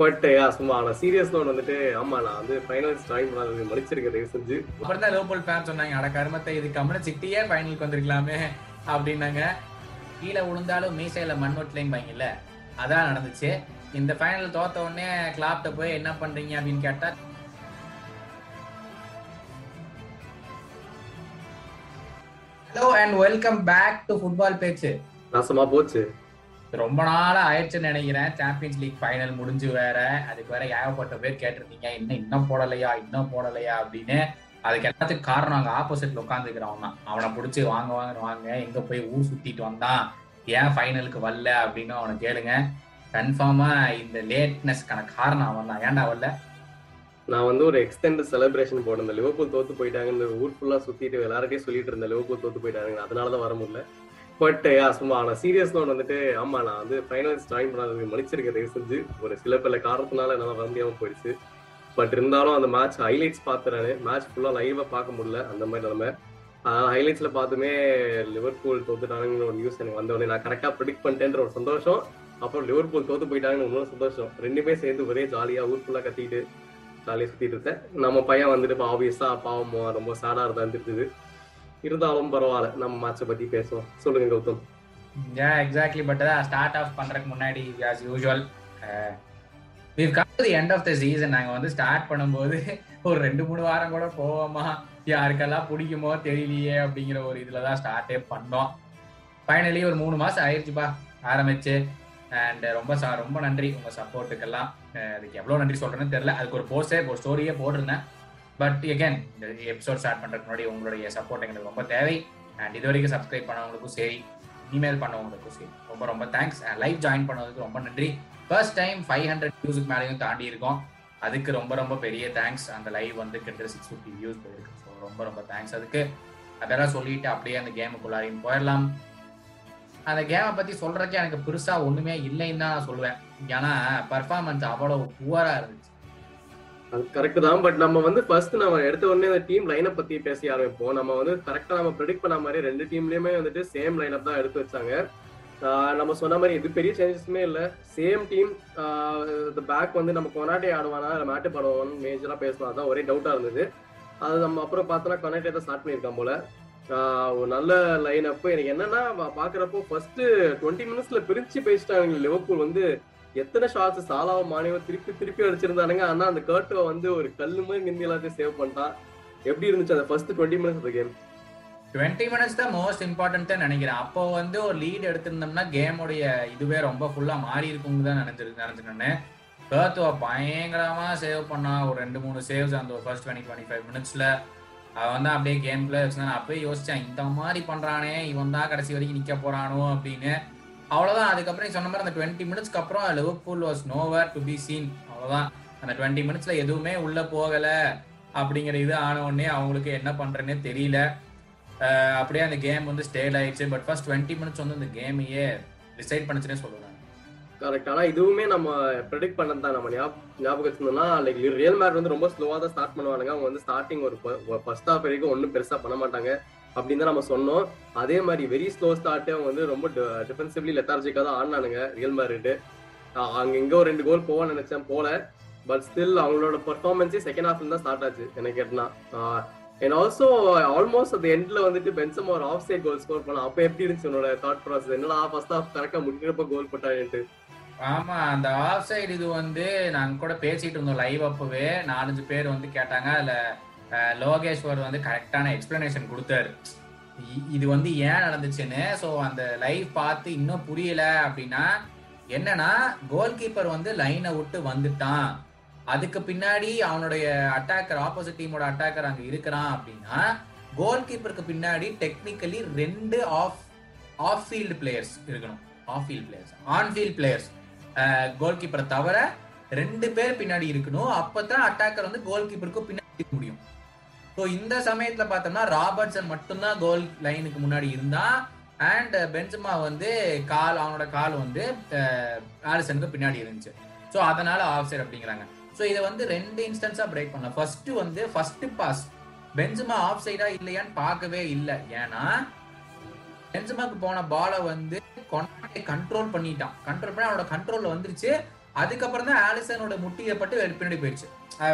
But சும்மா நான் serious note வந்துட்டு ஆமா நான் வந்து ஃபைனல்ஸ் ஜாயின் பண்ணாதது மன்னிச்சிருக்க தயவு செஞ்சு. அப்புறம் தான் லிவர்பூல் ஃபேன் சொன்னாங்க. அட கருமத்தை இது கம்மன சிட்டியே ஃபைனலுக்கு வந்திருக்கலாமே அப்படின்னாங்க. கீழே விழுந்தாலும் மீசையில மண் ஒட்டலைம்பாங்கல்ல அதான் நடந்துச்சு. இந்த ஃபைனல் தோத்த உடனே கிளாப்ட போய் என்ன பண்றீங்க அப்படின்னு கேட்டா hello and welcome back to football பேச்சு. நாசமா போச்சு. ரொம்ப நாளா ஆயிடுச்சுன்னு நினைக்கிறேன். சாம்பியன்ஸ் லீக் ஃபைனல் முடிஞ்சு வேற. அதுக்கு வேற ஏகப்பட்ட பேர் கேட்டிருந்தீங்க. இன்னும் இன்னும் போடலையா இன்னும் போடலையா அப்படின்னு. அதுக்கு எல்லாத்துக்கும் காரணம் அங்க ஆப்போசிட்ல உட்காந்துக்கிறவன் தான். அவனை பிடிச்சி வாங்க வாங்க வாங்க. எங்க போய் ஊர் சுத்திட்டு வந்தான். ஏன் ஃபைனலுக்கு வரல அப்படின்னு அவனை கேளுங்க. கன்ஃபார்மா இந்த லேட்னஸ்க்கான காரணம் அவன் தான். ஏன்டா வரல? நான் வந்து ஒரு எக்ஸ்டெண்ட் செலிப்ரேஷன் போட்டிருந்தேன். லிவர்பூல் தோத்து போயிட்டாங்கன்னு ஊர் ஃபுல்லா சுத்திட்டு எல்லார்கிட்டயும் சொல்லிட்டு இருந்தேன். லிவர்பூல் தோத்து போயிட்டாங்க அதனால தான் வர முடியல. பட் சும்மா நான் சீரியஸ் லோன் வந்துட்டு ஆமா நான் வந்து ஃபைனல்ஸ் ஜாயின் பண்ணாதது மன்னிச்சிருக்க தயவு செஞ்சு. ஒரு சில பல காரணத்தினால என்னால் வர போயிடுச்சு. பட் இருந்தாலும் அந்த மேட்ச் ஹைலைட்ஸ் பார்த்துறானு மேட்ச் ஃபுல்லா லைவா பார்க்க முடியல அந்த மாதிரி நிலைமை. ஹைலைட்ஸ்ல பார்த்துமே லிவர்பூல் தோத்துட்டானுங்கிற ஒரு நியூஸ் எனக்கு வந்தோடனே நான் கரெக்டா ப்ரிடிக்ட் பண்ணிட்டேன்ற ஒரு சந்தோஷம். அப்புறம் லிவர்பூல் தோத்து போயிட்டாங்கன்னு இன்னொரு சந்தோஷம். ரெண்டுமே சேர்ந்து ஒரே ஜாலியா ஊர் ஃபுல்லா கத்திட்டு ஜாலியாக சுத்திட்டு இருந்தேன். நம்ம பையன் வந்துட்டு இப்போ ஆப்வியஸா பாவம் ரொம்ப சேடா இருந்தா இருந்துருக்குது இருந்தாலும் பரவாயில்ல நம்ம மேட்சை பத்தி பேசுவோம். சொல்லுங்க கௌதம். யா எக்ஸாக்ட்லி பட் அதான் ஸ்டார்ட் ஆஃப் பண்றதுக்கு முன்னாடி as usual we've come to the end of the season நாங்க வந்து ஸ்டார்ட் பண்ணும்போது ஒரு ரெண்டு மூணு வாரம் கூட போவோமா? யாருக்கெல்லாம் பிடிக்குமோ தெரியலையே அப்படிங்கிற ஒரு இதுல தான் ஸ்டார்ட்டே பண்ணோம். ஃபைனலி ஒரு மூணு மாசம் ஆயிடுச்சுப்பா ஆரம்பிச்சு. அண்ட் uh, ரொம்ப ச- ரொம்ப நன்றி உங்க சப்போர்ட்டுக்கெல்லாம் uh, அதுக்கு எவ்வளவு நன்றி சொல்றேன்னு தெரியல. அதுக்கு ஒரு போஸ்டே ஒரு ஸ்டோரியே போட்டிருந்தேன். பட் எகேன் இந்த எபிசோட் ஸ்டார்ட் பண்ணுறதுக்கு முன்னாடி உங்களுடைய சப்போர்ட் எங்களுக்கு ரொம்ப தேவை. அண்ட் இது வரைக்கும் சப்ஸ்கிரைப் பண்ணவங்களுக்கும் சரி இமெயில் பண்ணவங்களுக்கும் சரி ரொம்ப ரொம்ப தேங்க்ஸ் லைவ் ஜாயின் பண்ணதுக்கு ரொம்ப நன்றி. ஃபர்ஸ்ட் டைம் ஃபைவ் ஹண்ட்ரட் வியூஸுக்கு மேலேயும் தாண்டி இருக்கோம். அதுக்கு ரொம்ப ரொம்ப பெரிய தேங்க்ஸ் அந்த லைவ் வந்து கிட்ட சிக்ஸ் ஃபிஃப்டி வியூஸ் போயிருக்கு. ஸோ ரொம்ப ரொம்ப தேங்க்ஸ் அதுக்கு. அதெல்லாம் சொல்லிட்டு அப்படியே அந்த கேமுக்குள்ளாரையும் போயிடலாம். அந்த கேமை பற்றி சொல்றதுக்கே எனக்கு பெருசாக ஒன்றுமே இல்லைன்னு தான் நான் சொல்லுவேன். ஏன்னா பர்ஃபார்மன்ஸ் அவ்வளோ புவராக இருந்துச்சு. கரெக்ட் தான் பட் நம்ம வந்து ஃபர்ஸ்ட் நம்ம எடுத்த உடனே அந்த டீம் லைனை பத்தி பேசி ஆரம்பிப்போம். நம்ம வந்து கரெக்டா நம்ம ப்ரெடிக்ட் பண்ண மாதிரி ரெண்டு டீம்லயுமே வந்துட்டு சேம் லைனப் தான் எடுத்து வச்சாங்க. நம்ம சொன்ன மாதிரி இது பெரிய சேஞ்சஸுமே இல்ல. சேம் டீம் பேக் வந்து நம்ம கொனாட்டே ஆடுவானா இல்ல மேட்டு பாடுவான்னு மேஜரா பேசலாம் அதான் ஒரே டவுட்டா இருந்தது. அது நம்ம அப்புறம் பார்த்தோன்னா கொனாட்டே தான் ஸ்டார்ட் பண்ணியிருக்கான் போல. ஒரு நல்ல லைன் அப் எனக்கு என்னன்னா பாக்குறப்போ ஃபர்ஸ்ட் டுவெண்ட்டி மினிட்ஸ்ல பிரிச்சு பேசிட்டாங்க. லிவர்பூல் வந்து எத்தனை ஷாட்ஸ் சாலாவ மானியவ திருப்பி திருப்பி அடிச்சிருந்தானுங்க. ஆனா அந்த கர்ட்டோ வந்து ஒரு கல்லு மாதிரி நின்று எல்லாத்தையும் சேவ் பண்ணிட்டான் எப்படி இருந்துச்சு அந்த first twenty minutes of game twenty minutes தான் மோஸ்ட் இம்பார்ட்டன்ட் நினைக்கிறேன். அப்போ வந்து ஒரு லீட் எடுத்திருந்தோம்னா கேமுடைய இதுவே ரொம்ப ஃபுல்லா மாறி இருக்கும்னு தான் நினைச்சிரு நினைச்சிருந்தேன். பேர்த்துவ பயங்கரமா சேவ் பண்ணா. ஒரு ரெண்டு மூணு சேவ்ஸ் அந்த ஃபர்ஸ்ட் டுவெண்ட்டி டுவெண்ட்டி ஃபைவ் மினிட்ஸ்ல அவன் தான் அப்படியே கேம் பிளே அப்படியே அப்பயே யோசிச்சேன் இந்த மாதிரி பண்றானே இவன் தான் கடைசி வரைக்கும் நிக்க போறானோ அப்படின்னு. அவ்வளவுதான். அதுக்கப்புறம் சொன்ன மாதிரி அந்த டுவெண்ட்டி மினிட்ஸ்க்கு அப்புறம் Liverpool was nowhere to be seen அவ்வளவுதான். அந்த டுவெண்ட்டி மினிட்ஸ்ல எதுவுமே உள்ள போகல. அப்படிங்கிற இது ஆன உடனே அவங்களுக்கு என்ன பண்றேன்னே தெரியல. அப்படியே அந்த கேம் வந்து ஸ்டேல் ஆயிடுச்சு. பட் ஃபர்ஸ்ட் டுவெண்ட்டி மினிட்ஸ் வந்து அந்த கேமையே டிசைட் பண்ணுச்சுன்னே சொல்லுவாங்க கரெக்ட் ஆனா இதுவுமே நம்ம ப்ரெடிக்ட் பண்ணது தான். நம்ம ஞாப- ஞாபகம் வச்சிருந்தோம்னா லைக் ரியல் மேட் வந்து ரொம்ப ஸ்லோவா தான் ஸ்டார்ட் பண்ணுவானுங்க. அவங்க வந்து ஸ்டார்டிங் ஒரு ஃபர்ஸ்ட் ஹாஃப் வரைக்கும் ஒன்றும் பெருசா பண்ண மாட்டாங்க. அப்படின்னு தான் நம்ம சொன்னோம். அதே மாதிரி வெரி ஸ்லோ ஸ்டார்ட் அவங்க வந்து ரொம்ப டிஃபென்சிவ்லி லெத்தார்ஜிக்காக தான் ஆடினானுங்க ரியல் மேரிட்டு அங்க இங்க ஒரு ரெண்டு கோல் போவான்னு நினைச்சேன் போல. பட் ஸ்டில் அவங்களோட பெர்ஃபார்மன்ஸே செகண்ட் ஹாஃப்ல தான் ஸ்டார்ட் ஆச்சு எனக்கு கேட்டனா. அண்ட் ஆல்சோ ஆல்மோஸ்ட் அந்த எண்ட்ல வந்துட்டு பென்சம் ஒரு ஆஃப் சைட் கோல் ஸ்கோர் பண்ணலாம் அப்ப எப்படி இருந்துச்சு என்னோட தாட் ப்ராசஸ் என்னடா ஃபர்ஸ்ட் ஹாஃப் கரெக்டா முடிக்கிறப்ப கோல் போட்டான்ட்டு. ஆமா அந்த ஆஃப் சைடு இது வந்து நாங்க கூட பேசிட்டு இருந்தோம் லைவ் அப்பவே. நாலஞ்சு பேர் வந்து கேட்டாங்க அதுல லோகேஸ்வர் வந்து கரெக்டான எக்ஸ்பிளனேஷன் கொடுத்தாரு. இது வந்து ஏன் நடந்துச்சுன்னு ஸோ அந்த லைவ் பார்த்து இன்னும் புரியல அப்படின்னா என்னன்னா கோல் கீப்பர் வந்து லைனை விட்டு வந்துட்டான். அதுக்கு பின்னாடி அவனுடைய அட்டாக்கர் ஆப்போசிட் டீமோட அட்டாக்கர் அங்கே இருக்கிறான் அப்படின்னா கோல் கீப்பருக்கு பின்னாடி டெக்னிக்கலி ரெண்டு ஆஃப் ஆஃப் ஃபீல்டு பிளேயர்ஸ் இருக்கணும். Off field players on field players goal கீப்பரை தவிர ரெண்டு பேர் பின்னாடி இருக்கணும். அப்பதான் அட்டாக்கர் வந்து கோல் கீப்பருக்கு பின்னாடி முடியும். ஸோ இந்த சமயத்துல பார்த்தோம்னா ராபர்ட்சன் மட்டும்தான் கோல் லைனுக்கு முன்னாடி இருந்தான் அண்ட் பென்சமா வந்து கால் அவனோட கால் வந்து ஆலிசனுக்கு பின்னாடி இருந்துச்சு. ஸோ அதனால ஆஃப்சைட் அப்படிங்கிறாங்க. ஸோ இதை வந்து ரெண்டு இன்ஸ்டன்ஸா பிரேக் பண்ணலாம். ஃபர்ஸ்ட் வந்து ஃபர்ஸ்ட் பாஸ் பென்சமா ஆஃப் சைடா இல்லையான்னு பார்க்கவே இல்லை. ஏன்னா பென்சமாக்கு போன பாலை வந்து கொண்டாட்டை கண்ட்ரோல் பண்ணிட்டான். கண்ட்ரோல் பண்ணி அவனோட கண்ட்ரோல்ல வந்துருச்சு. அதுக்கப்புறம் தான் ஆலிசனோட முட்டியப்பட்டு பின்னாடி போயிடுச்சு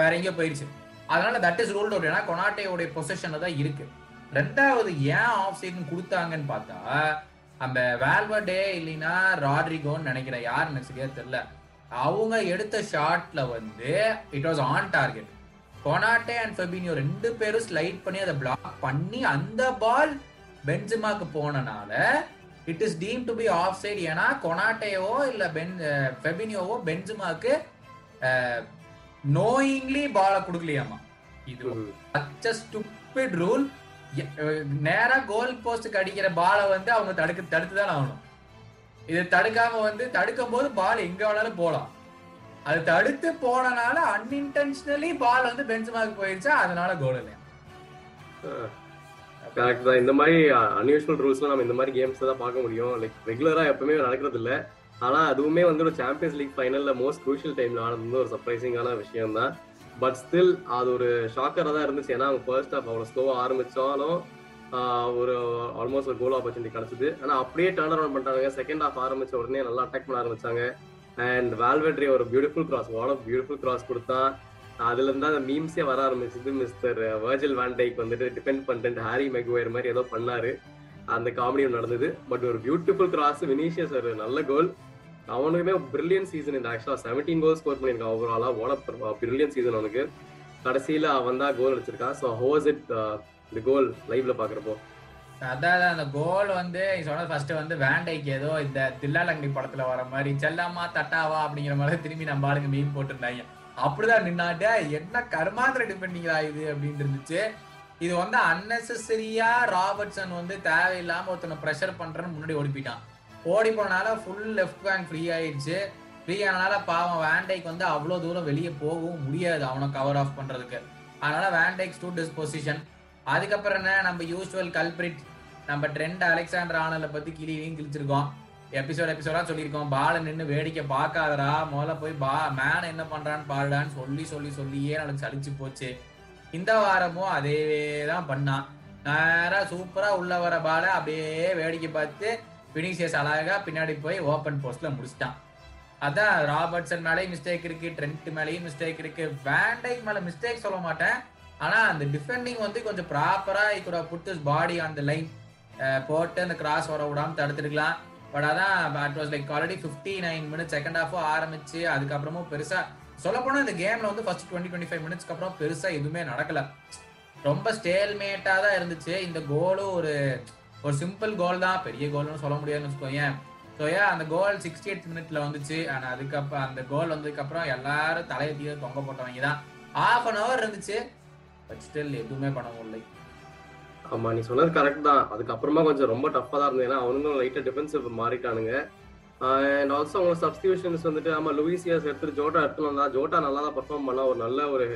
வேற எங்கேயோ போயிடுச்சு அதனால தட் இஸ் ரூல்ட் அவுட் ஏன்னா கொனாட்டேயோட பொசிஷன்ல தான் இருக்கு. ரெண்டாவது ஏன் ஆஃப் சைடுன்னு கொடுத்தாங்கன்னு பார்த்தா அந்த வேல்வர்டே இல்லைன்னா ராட்ரிகோன்னு நினைக்கிறேன் யார் எனக்கு சரியா தெரியல. அவங்க எடுத்த ஷாட்ல வந்து it was on target Konate and Fabinho ரெண்டு பேரும் ஸ்லைட் பண்ணி அதை பிளாக் பண்ணி அந்த பால் பென்சிமாக்கு போனனால it is deemed to be offside ஏன்னா கொனாட்டேவோ இல்ல பென் ஃபெபினியோவோ பென்சிமாக்கு நோயிங்லி பாலை கொடுக்கலையாமா இது பச்ச ஸ்டூபிட் ரூல் நேரா கோல் போஸ்டுக்கு அடிக்கிற பாலை வந்து அவங்க தடுக்க தடுத்து தான் ஆகணும். இது தடுக்காம வந்து தடுக்கும் போது பால் எங்க வேணாலும் போலாம். அது தடுத்து போனனால அன்இன்டென்ஷனலி பால் வந்து பெஞ்ச்மார்க் போயிருச்சா அதனால கோல் இல்லையா? கரெக்ட் தான். இந்த மாதிரி அன்யூஷுவல் ரூல்ஸ்லாம் நம்ம இந்த மாதிரி கேம்ஸ் தான் பார்க்க முடியும். லைக் ரெகுலரா எப்பவுமே நடக்கிறது இல்ல ஆனா அதுவுமே வந்து ஒரு சாம்பியன்ஸ் லீக் ஃபைனல்ல மோஸ்ட் க்ரூஷியல் டைம்ல ஆனது ஒரு சர்ப்ரைசிங்கான விஷயம் தான் பட் ஸ்டில் அது ஒரு ஷாக்கராக தான் இருந்துச்சு. ஏன்னா அவங்க ஃபர்ஸ்ட் ஹாஃப் அவ்வளோ ஸ்லோவாக ஆரம்பித்தாலும் ஒரு ஆல்மோஸ்ட் ஒரு கோல் ஆப்பர்ச்சுனிட்டி கிடச்சிது. ஆனால் அப்படியே டர்ன் அரௌண்ட் பண்ணிட்டாங்க செகண்ட் ஹாஃப் ஆரம்பித்த உடனே நல்லா அட்டாக் பண்ண ஆரம்பித்தாங்க அண்ட் வேல்வெட்ரி ஒரு beautiful cross what of beautiful cross கொடுத்தா அதுல இருந்தா அந்த மீம்ஸே வர ஆரம்பிச்சது மிஸ்டர் வேர்ஜில் வேண்டைக் வந்துட்டு டிபெண்ட் பண்ணிட்டு ஹாரி மெகுவேர் மாதிரி ஏதோ பண்ணாரு. அந்த காமெடியும் நடந்தது. பட் ஒரு பியூட்டிஃபுல் கிராஸ் வினிஷியஸ் ஒரு நல்ல கோல் அவனுக்குமே பிரில்லியன் சீசன் இந்த ஆக்சுவலா செவன்டீன் கோல் ஸ்கோர் பண்ணியிருக்கான் ஓவராலா ஓட பிரில்லியன் சீசன் அவனுக்கு. கடைசியில அவன் தான் கோல் அடிச்சிருக்கான் ஸோ ஹோஸ் இட் இந்த கோல் லைவ்ல பாக்குறப்போ? அதான் அந்த கோல் வந்து சொன்ன ஃபர்ஸ்ட் வந்து வேண்டைக்கு ஏதோ இந்த தில்லாலங்கடி படத்துல வர மாதிரி செல்லம்மா தட்டாவா? அப்படிங்கிற மாதிரி திரும்பி நம்ம ஆளுங்க மீன் போட்டிருந்தாங்க. அப்படிதான் நின்னாட்ட என்ன கர்மாந்திர பண்ணீங்களா இது? அப்படின்னு இருந்துச்சு. இது வந்து அன்னெசரியா ராபர்ட்சன் வந்து தேவையில்லாம ஒருத்தனை ப்ரெஷர் பண்றேன்னு முன்னாடி ஓடிப்பிட்டான் ஓடி போனால ஃபுல் லெஃப்ட் பேங்க் ஃப்ரீ ஆயிடுச்சு. ஃப்ரீ ஆனால பாவம் வேண்டைக்கு வந்து அவ்வளோ தூரம் வெளியே போகவும் முடியாது அவனை கவர் ஆஃப் பண்ணுறதுக்கு அதனால வேண்டைக் ஸ்டூ டிஸ்பொசிஷன் அதுக்கப்புறம் என்ன நம்ம யூஸ்வல் கல்பிரிட் நம்ம ட்ரெண்ட் அலெக்சாண்டர் ஆனலை பற்றி கிளியும் கிழிச்சிருக்கோம். எபிசோட் எபிசோடாக சொல்லியிருக்கோம். பாலை நின்று வேடிக்கை பார்க்காதடா. முதல்ல போய் பா மேன் என்ன பண்ணுறான்னு பாருடான்னு சொல்லி சொல்லி சொல்லியே எனக்கு சலிச்சு போச்சு. இந்த வாரமும் அதேவே தான் பண்ணான் நேராக சூப்பராக உள்ள வர பாலை அப்படியே வேடிக்கை பார்த்து பினிஷியஸ் அழகா பின்னாடி போய் ஓப்பன் போஸ்ட்ல முடிச்சிட்டான். அதான் ராபர்ட்சன் மேலேயும் மிஸ்டேக் இருக்கு ட்ரெண்ட் மேலேயும் மிஸ்டேக் இருக்கு. வேண்டைக் மேல மிஸ்டேக் சொல்ல மாட்டேன். ஆனா அந்த டிஃபெண்டிங் வந்து கொஞ்சம் ப்ராப்பரா கூட put body on the line போட்டு அந்த கிராஸ் வர விடாம தடுத்துருக்கலாம். பட் அதான் it was like already fifty nine minutes second ஹாஃபும் ஆரம்பிச்சு அதுக்கப்புறமும் பெருசா சொல்ல போனா இந்த கேம்ல வந்து ஃபர்ஸ்ட் டுவெண்ட்டி டுவெண்ட்டி ஃபைவ் மினிட்ஸ்க்கு அப்புறம் பெருசா எதுவுமே நடக்கல. ரொம்ப ஸ்டேல்மேட்டா தான் இருந்துச்சு. இந்த கோலும் ஒரு ஒரு சிம்பிள் கோல் தான் பெரிய கோல்னு சொல்ல முடியாதுன்னு வச்சுக்கோங்க ஸோ ஏன் அந்த கோல் சிக்ஸ்டி எயிட் மினிட்ல வந்துச்சு? ஆனால் அதுக்கப்புறம் அந்த கோல் வந்ததுக்கப்புறம் எல்லாரும் தலையை தீர தொங்க போட்டவங்க தான். ஹாஃப் அன் ஹவர் இருந்துச்சு. பட் ஸ்டில் எதுவுமே பண்ண முடியல. ஆமா நீ சொன்னது கரெக்ட் தான். அதுக்கப்புறமா கொஞ்சம் ரொம்ப டஃப்பா தான் இருந்தது ஏன்னா அவனுங்களும் லைட்டா டிஃபென்சிவ் மாறிட்டானுங்க. அண்ட் ஆல்சோ அவங்க சப்ஸ்டியூஷன்ஸ் வந்துட்டு ஆமா லூயிசியாஸ் எடுத்துட்டு ஜோட்டா எடுத்துட்டு வந்தா ஜோட்டா நல்லா தான் பர்ஃபார்ம் பண்ணா. ஒரு நல்ல ஒரு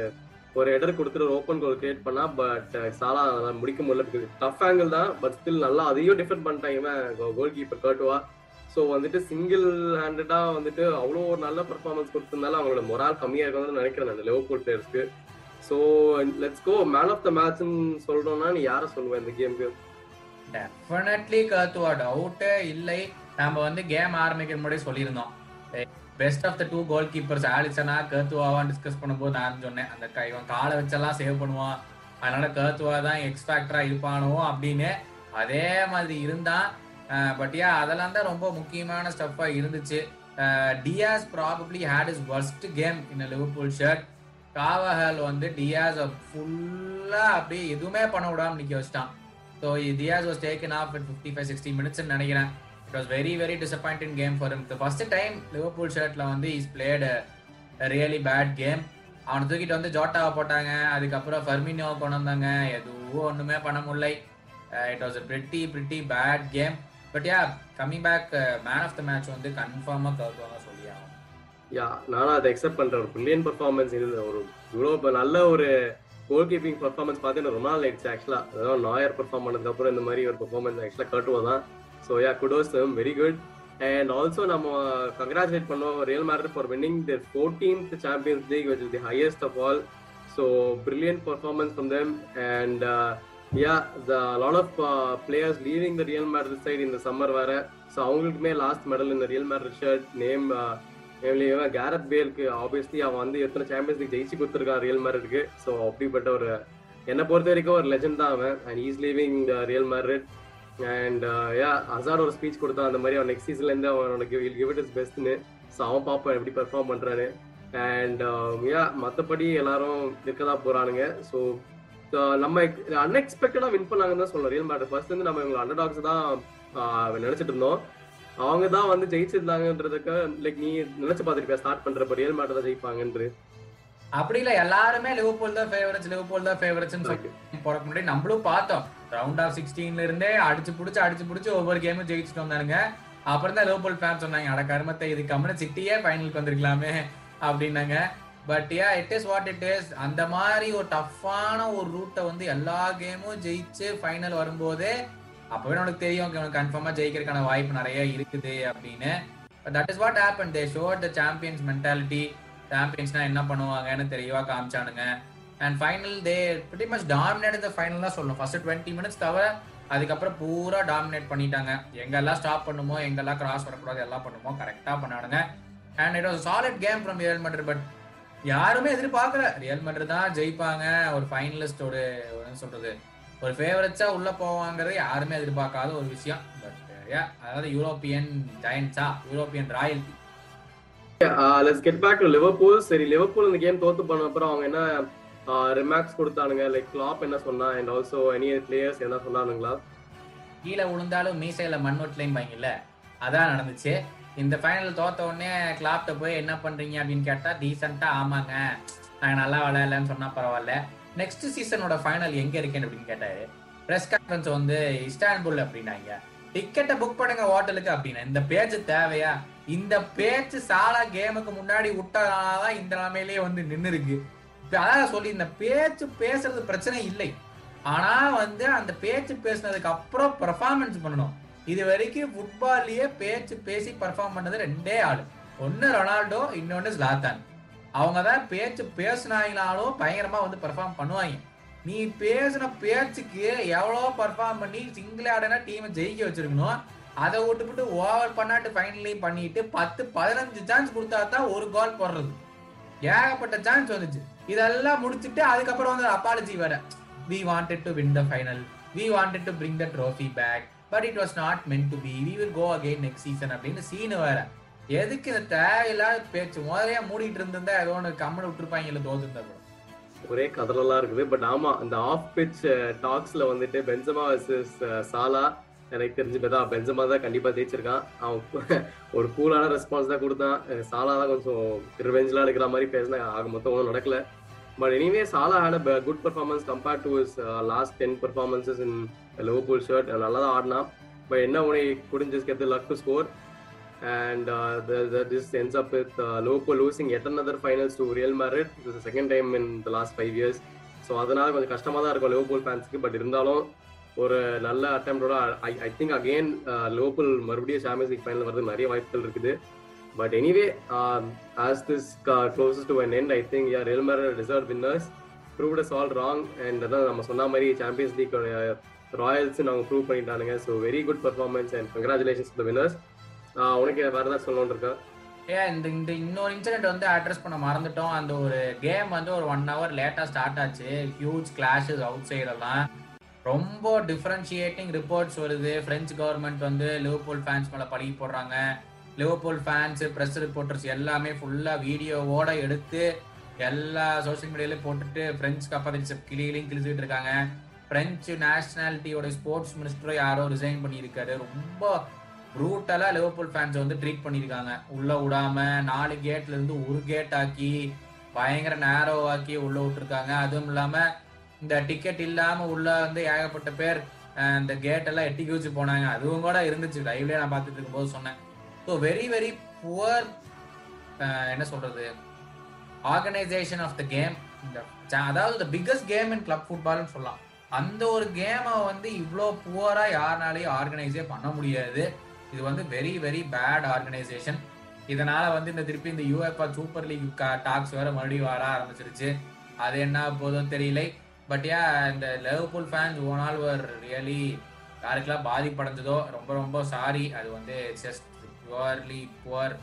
ஒரு இடர் கொடுத்துட்டு ஓப்பன் கோல் கிரியேட் பண்ணா பட் uh, சாலா முடிக்க முடியல டஃப் ஆங்கிள் தான் பட் ஸ்டில் நல்லா அதையும் டிஃபெண்ட் பண்ணிட்டாங்க இவன் கோல் கீப்பர் கட்டுவா. ஸோ வந்துட்டு சிங்கிள் ஹேண்டடா வந்துட்டு அவ்வளோ ஒரு நல்ல பர்ஃபார்மன்ஸ் கொடுத்துருந்தாலும் அவங்களோட மொரால் கம்மியாக இருக்கும்னு நினைக்கிறேன் அந்த level பிளேயர்ஸ்க்கு so let's go man of the மேட்ச்னு சொல்றோம்னா நீ யாரை சொல்லுவேன் இந்த கேமுக்கு டெஃபினெட்லி கத்துவா. டவுட்டே இல்லை. நம்ம வந்து கேம் ஆரம்பிக்கிற முன்னாடி சொல்லியிருந்தோம். Best of the two goal keepers ஆலிசனா கர்த்துவாவான்னு டிஸ்கஸ் பண்ணும்போது நான் சொன்னேன் அந்த இவன் காலை வச்செல்லாம் சேவ் பண்ணுவான். அதனால கர்த்துவா தான் எக்ஸ்பேக்டரா இருப்பானோ அப்படின்னு அதே மாதிரி இருந்தான் பட் யா அதெல்லாம் தான் ரொம்ப முக்கியமான ஸ்டெப்பா இருந்துச்சு. Diaz probably had his worst game in Liverpool shirt Carvajal வந்து டியாஸ் ஃபுல்லா அப்படியே எதுவுமே பண்ண விடாம நிக்க வச்சிட்டான். So Diaz was taken off at fifty five sixty minutes நினைக்கிறேன். It was very very disappointing game for him first time Liverpool ஷர்ட்ல வந்து his played really bad game அவனை தூக்கிட்டு வந்து ஜோட்டாவை போட்டாங்க. அதுக்கப்புறம் ஃபர்மினியோவை கொண்டு வந்தாங்க. எதுவும் ஒன்றுமே பண்ண முடியல. It was pretty pretty bad game but yeah coming back man of the match வந்து கன்ஃபார்மாக கவுத்துவாங்க சொல்லி ஆகும் யா நானும் அதை எக்ஸெப்ட் பண்றேன். ஒரு பில்லியன் பர்ஃபார்மன்ஸ் இருந்த ஒரு இவ்வளோ நல்ல ஒரு கோல் கீப்பிங் பர்ஃபார்மன்ஸ் பார்த்து ரொம்ப நாள் ஆயிடுச்சு ஆக்சுவலாக அதாவது நாயர் பர்ஃபார்ம் பண்ணதுக்கப்புறம் இந்த மாதிரி ஒரு பர்ஃபார்மன்ஸ் ஆக்சுவலாக கட்டுவோம் தான் so yeah kudos very good and also நம்ம கங்க்ராச்சுலேட் பண்ணோம் Real Madrid for winning the fourteenth Champions League which is the highest of all so brilliant performance from them and yeah the lot of players leaving the Real Madrid side இந்த summer வேற. So அவங்களுக்குமே last medal இந்த Real Madrid shirt name Gareth பேலுக்கு obviously அவன் வந்து எத்தனை champions league ஜெயிச்சு கொடுத்துருக்கான் real மேரிட்க்கு so அப்படிப்பட்ட ஒரு என்னை பொறுத்த வரைக்கும் ஒரு லெஜண்ட் தான் அவன். And he's leaving Real Madrid and yeah Azhar ஒரு ஸ்பீச் கொடுத்தான் அந்த மாதிரி அவன் நெக்ஸ்ட் சீசன்லேருந்து வில் கிவ் இட் இஸ் பெஸ்ட்னு ஸோ அவன் பார்ப்பான் எப்படி பெர்ஃபார்ம் பண்ணுறான்னு அண்ட் யா மற்றபடி எல்லாரும் இருக்க தான் போகிறானுங்க ஸோ நம்ம அன்எக்ஸ்பெக்டடாக வின் பண்ணாங்கன்னு தான் சொல்லணும். ரியல் ஃபர்ஸ்ட் வந்து நம்ம இவங்க அண்டர் டாக்ஸ் தான் நினச்சிட்டு இருந்தோம். அவங்க தான் வந்து ஜெயிச்சிருந்தாங்கன்றதுக்கு லைக் நீ நினைச்சு பார்த்துருப்பியா ஸ்டார்ட் பண்றப்ப ரியல் மேட்டர் தான் ஜெயிப்பாங்கன்று அப்படி இல்ல எல்லாருமே லிவர்பூல் தான் ஃபேவரட்ஸ் லிவர்பூல் தான் ஃபேவரட்ஸ்னு சொல்லி முன்னாடி நம்மளும் பார்த்தோம். ரவுண்ட் ஆஃப் சிக்ஸ்டீன்ல இருந்தே அடிச்சு புடிச்சு அடிச்சு புடிச்சு ஒவ்வொரு கேமும் ஜெயிச்சுட்டு வந்தானுங்க. அப்புறம் தான் லிவர்பூல் ஃபேன் சொன்னாங்க அட கருமத்தை இது கம்முன்னு சிட்டியே ஃபைனலுக்கு வந்திருக்கலாமே அப்படின்னாங்க. But yeah it is what it is அந்த மாதிரி ஒரு டஃப்பான ஒரு ரூட்டை வந்து எல்லா கேமும் ஜெயிச்சு ஃபைனல் வரும்போதே அப்பவே உனக்கு தெரியும் கன்ஃபார்மா ஜெயிக்கிறதுக்கான வாய்ப்பு நிறைய இருக்குது அப்படின்னு. That is what happen they show the champions mentality சாம்பியன்ஸ்னா என்ன பண்ணுவாங்கன்னு தெரியவா காமிச்சானுங்க. And final they pretty much dominate இந்த ஃபைனல் தான் சொல்லணும். ஃபர்ஸ்ட் டுவெண்ட்டி மினிட்ஸ் தவிர அதுக்கப்புறம் பூரா டாமினேட் பண்ணிட்டாங்க. எங்கெல்லாம் ஸ்டாப் பண்ணுமோ எங்கெல்லாம் கிராஸ் வரக்கூடாது எல்லாம் பண்ணுமோ கரெக்டாக பண்ணானுங்க. And it was solid game from Real Madrid but யாருமே எதிர்பார்க்கல. ரியல் மட்ரு தான் ஜெயிப்பாங்க. ஒரு ஃபைனலிஸ்ட் ஒரு என்ன சொல்றது? ஒரு ஃபேவரட்ஸா உள்ள போவாங்கிறது யாருமே எதிர்பார்க்காத ஒரு விஷயம். பட் அதாவது European ஜெயன்ஸா European royalty let's get back to Liverpool சரி லிவர்பூல் இந்த கேம் தோத்து பண்ண அப்புறம் அவங்க என்ன ரிமாக்ஸ் கொடுத்தானுங்க. லைக் கிளாப் என்ன சொன்னா அண்ட் ஆல்சோ எனி பிளேயர்ஸ் என்ன சொன்னானுங்களா? கீழே விழுந்தாலும் மீசையில மண் ஒட்டலையும் பாங்கல்ல அதான் நடந்துச்சு. இந்த ஃபைனல் தோத்த உடனே கிளாப்ட போய் என்ன பண்றீங்க? அப்படின்னு கேட்டா டீசெண்டா ஆமாங்க. நாங்க நல்லா விளையாடலன்னு சொன்னா பரவாயில்ல. நெக்ஸ்ட் சீசனோட ஃபைனல் எங்க இருக்கேன்னு அப்படின்னு கேட்டாரு. பிரஸ் கான்ஃபரன்ஸ் வந்து இஸ்டான்புல் அப்படின்னாங்க. டிக்கெட்டை புக் பண்ணுங்க ஹோட்டலுக்கு அப்படின்னா. இந்த பேச்சு தேவையா? இந்த பேச்சு சாலா கேமுக்கு முன்னாடி விட்டதாலதான் இந்த நிலைமையிலேயே வந்து நின்று இருக்கு அதான் சொல்லி இந்த பேச்சு பேசுறது பிரச்சனை இல்லை. ஆனா வந்து அந்த பேச்சு பேசினதுக்கு அப்புறம் பெர்ஃபார்மன்ஸ் பண்ணணும். இது வரைக்கும் ஃபுட்பால்லயே பேச்சு பேசி பர்ஃபார்ம் பண்ணது ரெண்டே ஆளு. ஒன்னு ரொனால்டோ இன்னொன்னு ஸ்லாத்தான் அவங்க தான் பேச்சு பேசினாங்கனாலும் பயங்கரமா வந்து பெர்ஃபார்ம் பண்ணுவாங்க. நீ பேசின பேச்சுக்கு எவ்வளோ பெர்ஃபார்ம் பண்ணி சிங்கிள் ஆடனா டீமை ஜெயிக்க வச்சிருக்கணும்? அதை விட்டுவிட்டு ஓவர் பண்ணாட்டு ஃபைனலையும் பண்ணிட்டு பத்து பதினஞ்சு சான்ஸ் கொடுத்தா தான் ஒரு கோல் போடுறது. ஏகப்பட்ட சான்ஸ் வந்துச்சு. இதெல்லாம் முடிச்சுட்டு அதுக்கப்புறம் வந்து அப்பாலஜி வர we wanted to win the final we wanted to bring the trophy back but it was not meant to be we will go again next season அப்படின்னு சீனு வேற. எதுக்கு இந்த தேவையில்லாத பேச்சு? முதலையா மூடிட்டு இருந்திருந்தா ஏதோ ஒன்று கம்மனு விட்டுருப்பாங்க இல்லை தோத்துருந்தா கூட ஒரே கதறலாம் இருக்குது பட் ஆமா அந்த ஆஃப் பிச் டாக்ஸ்ல வந்துட்டு பென்சமா வர்சஸ் uh, சாலா எனக்கு தெரிஞ்சு பார்த்தா பென்சமா தான் கண்டிப்பா ஜெயிச்சிருக்கான். அவன் ஒரு கூலான ரெஸ்பான்ஸ் தான் கொடுத்தான். சாலா தான் கொஞ்சம் ரிவெஞ்ச்லாம் எடுக்கிற மாதிரி பேசினா ஆக மொத்தம் ஒன்றும் நடக்கல. But anyway Salah had a good performance compared to his last ten performances in Liverpool shirt நல்லா தான் ஆடினான். பட் என்ன உனக்கு குடிஞ்சு கெத்து luck to score and this the, up with ends losing with other finals to Real Madrid second time in the last five years so அதனால கொஞ்சம் கஷ்டமாக தான் இருக்கும் லிவர்பூல் ஃபேன்ஸ்க்கு பட் இருந்தாலும் ஒரு நல்ல அட்டம்ப்டோட I I think again local மறுபடியும் champions league final வரது நிறைய வாய்ப்புகள் இருக்குது. But anyway as this closes to an end I think யார் Real Madrid reserve winners proved us all wrong and அதான் நம்ம சொன்ன மாதிரி சாம்பியன்ஸ் லீக் ராயல்ஸ் அவங்க prove பண்ணிட்டானுங்க. So very good performance and congratulations the winners உனக்கு வேற ஏதாவது சொல்லணும்னு இருக்கேன் ஏன் இந்த இந்த இன்னொரு இன்சிடென்ட் வந்து அட்ரஸ் பண்ண மறந்துட்டோம். அந்த ஒரு கேம் வந்து ஒரு ஒன் ஹவர் லேட்டாக ஸ்டார்ட் ஆச்சு. ஹியூஜ் கிளாஷஸ் அவுட் சைடெல்லாம் ரொம்ப டிஃப்ரென்ஷியேட்டிங் ரிப்போர்ட்ஸ் வருது. பிரெஞ்சு கவர்மெண்ட் வந்து லிவர்பூல் ஃபேன்ஸ் மேலே பழகி போடுறாங்க. லிவர்பூல் ஃபேன்ஸ் ப்ரெஸ் ரிப்போர்ட்டர்ஸ் எல்லாமே ஃபுல்லாக வீடியோவோட எடுத்து எல்லா சோஷியல் மீடியாலையும் போட்டுட்டு பிரெஞ்சு கப்பாதிச்சு கிளியிலையும் கிழிச்சுட்டு இருக்காங்க. பிரெஞ்சு நேஷனாலிட்டியோட ஸ்போர்ட்ஸ் மினிஸ்டரோ யாரோ ரிசைன் பண்ணியிருக்காரு. ரொம்ப ப்ரூட்டலாக லிவர்பூல் ஃபேன்ஸ் வந்து ட்ரீட் பண்ணியிருக்காங்க. உள்ளே விடாம நாலு கேட்லேருந்து ஒரு கேட் ஆக்கி பயங்கர நேரோ ஆக்கி உள்ள விட்டுருக்காங்க. அதுவும் இல்லாமல் இந்த டிக்கெட் இல்லாம உள்ள வந்து ஏகப்பட்ட பேர் இந்த கேட் எல்லாம் எட்டி குதிச்சு போனாங்க. அதுவும் கூட இருந்துச்சு. லைவ்லயே நான் பார்த்துட்டு இருக்கும்போது சொன்னேன். ஸோ வெரி வெரி புவர் என்ன சொல்றது? ஆர்கனைசேஷன் ஆஃப் த கேம் இந்த அதாவது the biggest game in club ஃபுட்பால்னு சொல்லலாம். அந்த ஒரு கேமை வந்து இவ்வளோ புவராக யாருனாலையும் ஆர்கனைஸே பண்ண முடியாது. இது வந்து வெரி வெரி பேட் ஆர்கனைசேஷன் இதனால வந்து இந்த திருப்பி இந்த யூஎஃப்ஆ சூப்பர் லீக் டாக்ஸ் வேற மறுபடியும் வர ஆரம்பிச்சிருச்சு. அது என்ன போதும் தெரியல. பட் யா இந்த Liverpool fans own all over really யாருக்கெல்லாம் பாதிப்படைஞ்சதோ ரொம்ப ரொம்ப சாரி அது வந்து just purely poor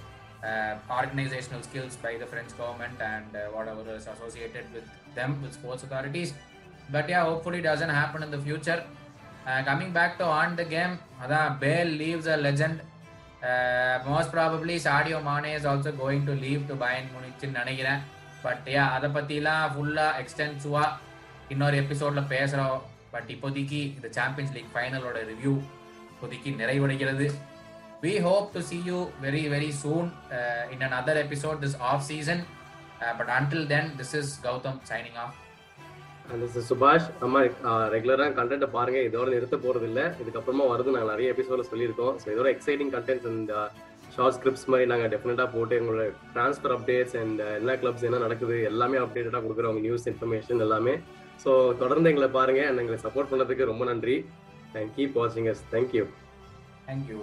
organisational skills by the French government and whatever is associated with them with sports authorities but yeah hopefully doesn't happen in the future coming back to on the game அதான் Bale leaves a legend most probably Sadio Mane is also going to leave to Bayern முனிச்சுன்னு நினைக்கிறேன் but yeah அதை பற்றிலாம் ஃபுல்லாக எக்ஸ்டென்சிவாக இன்னொரு எபிசோட்ல பேசுகிறோம் but இப்போதைக்கு இந்த சாம்பியன்ஸ் லீக் ஃபைனலோட ரிவ்யூ இப்போதைக்கு நிறைவடைகிறது. We hope to see you very very soon in another episode this of season but until then this is Gautham signing off சுபாஷ் அம்மா ரெகுலரா கண்டென்ட் பாருங்க. இதோட நிறுத்த போறது இல்ல இதுக்கப்புறமா வருது. நாங்க நிறைய எபிசோட சொல்லியிருக்கோம். ஸோ இதோட எக்ஸைட்டிங் கண்டென்ட்ஸ் இந்த ஷார்ட் ஸ்கிரிப்ட்ஸ் மாதிரி நாங்க டெஃபினட்டா போட்டு எங்களோட ட்ரான்ஸ்ஃபர் அப்டேட்ஸ் அண்ட் எல்லா கிளப்ஸ் என்ன நடக்குது எல்லாமே அப்டேட்டடா கொடுக்குறோம். நியூஸ் இன்ஃபர்மேஷன் எல்லாமே. ஸோ தொடர்ந்து எங்களை பாருங்க அண்ட் எங்களை சப்போர்ட் பண்ணதுக்கு ரொம்ப நன்றி. அண்ட் கீப் வாட்சிங் us thank you thank you